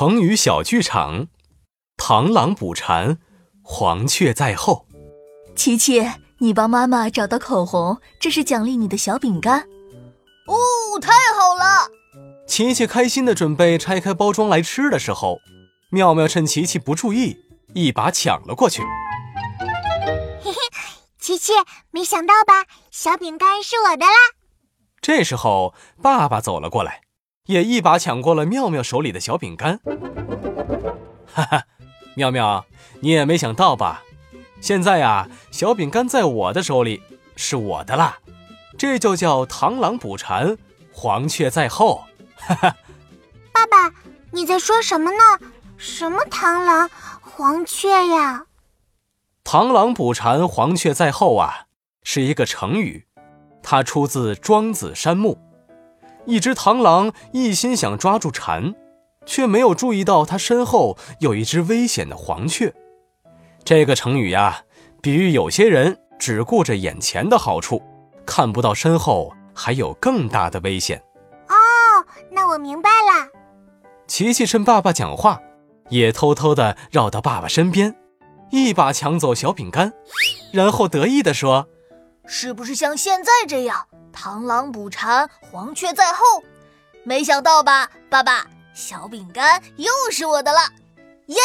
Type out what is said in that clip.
成语小剧场：螳螂捕蝉，黄雀在后。琪琪，你帮妈妈找到口红，这是奖励你的小饼干。哦，太好了！琪琪开心的准备拆开包装来吃的时候，妙妙趁琪琪不注意，一把抢了过去。嘿嘿，琪琪，没想到吧？小饼干是我的啦！这时候，爸爸走了过来，也一把抢过了妙妙手里的小饼干。哈哈，妙妙，你也没想到吧？现在呀，小饼干在我的手里，是我的啦。这就叫螳螂捕蝉，黄雀在后。哈哈，爸爸，你在说什么呢？什么螳螂、黄雀呀？螳螂捕蝉，黄雀在后啊，是一个成语。它出自《庄子·山木》，一只螳螂一心想抓住蝉，却没有注意到它身后有一只危险的黄雀。这个成语呀，比喻有些人只顾着眼前的好处，看不到身后还有更大的危险。哦，那我明白了。琪琪趁爸爸讲话，也偷偷地绕到爸爸身边，一把抢走小饼干，然后得意地说。是不是像现在这样，螳螂捕蝉，黄雀在后？没想到吧，爸爸，小饼干又是我的了，耶！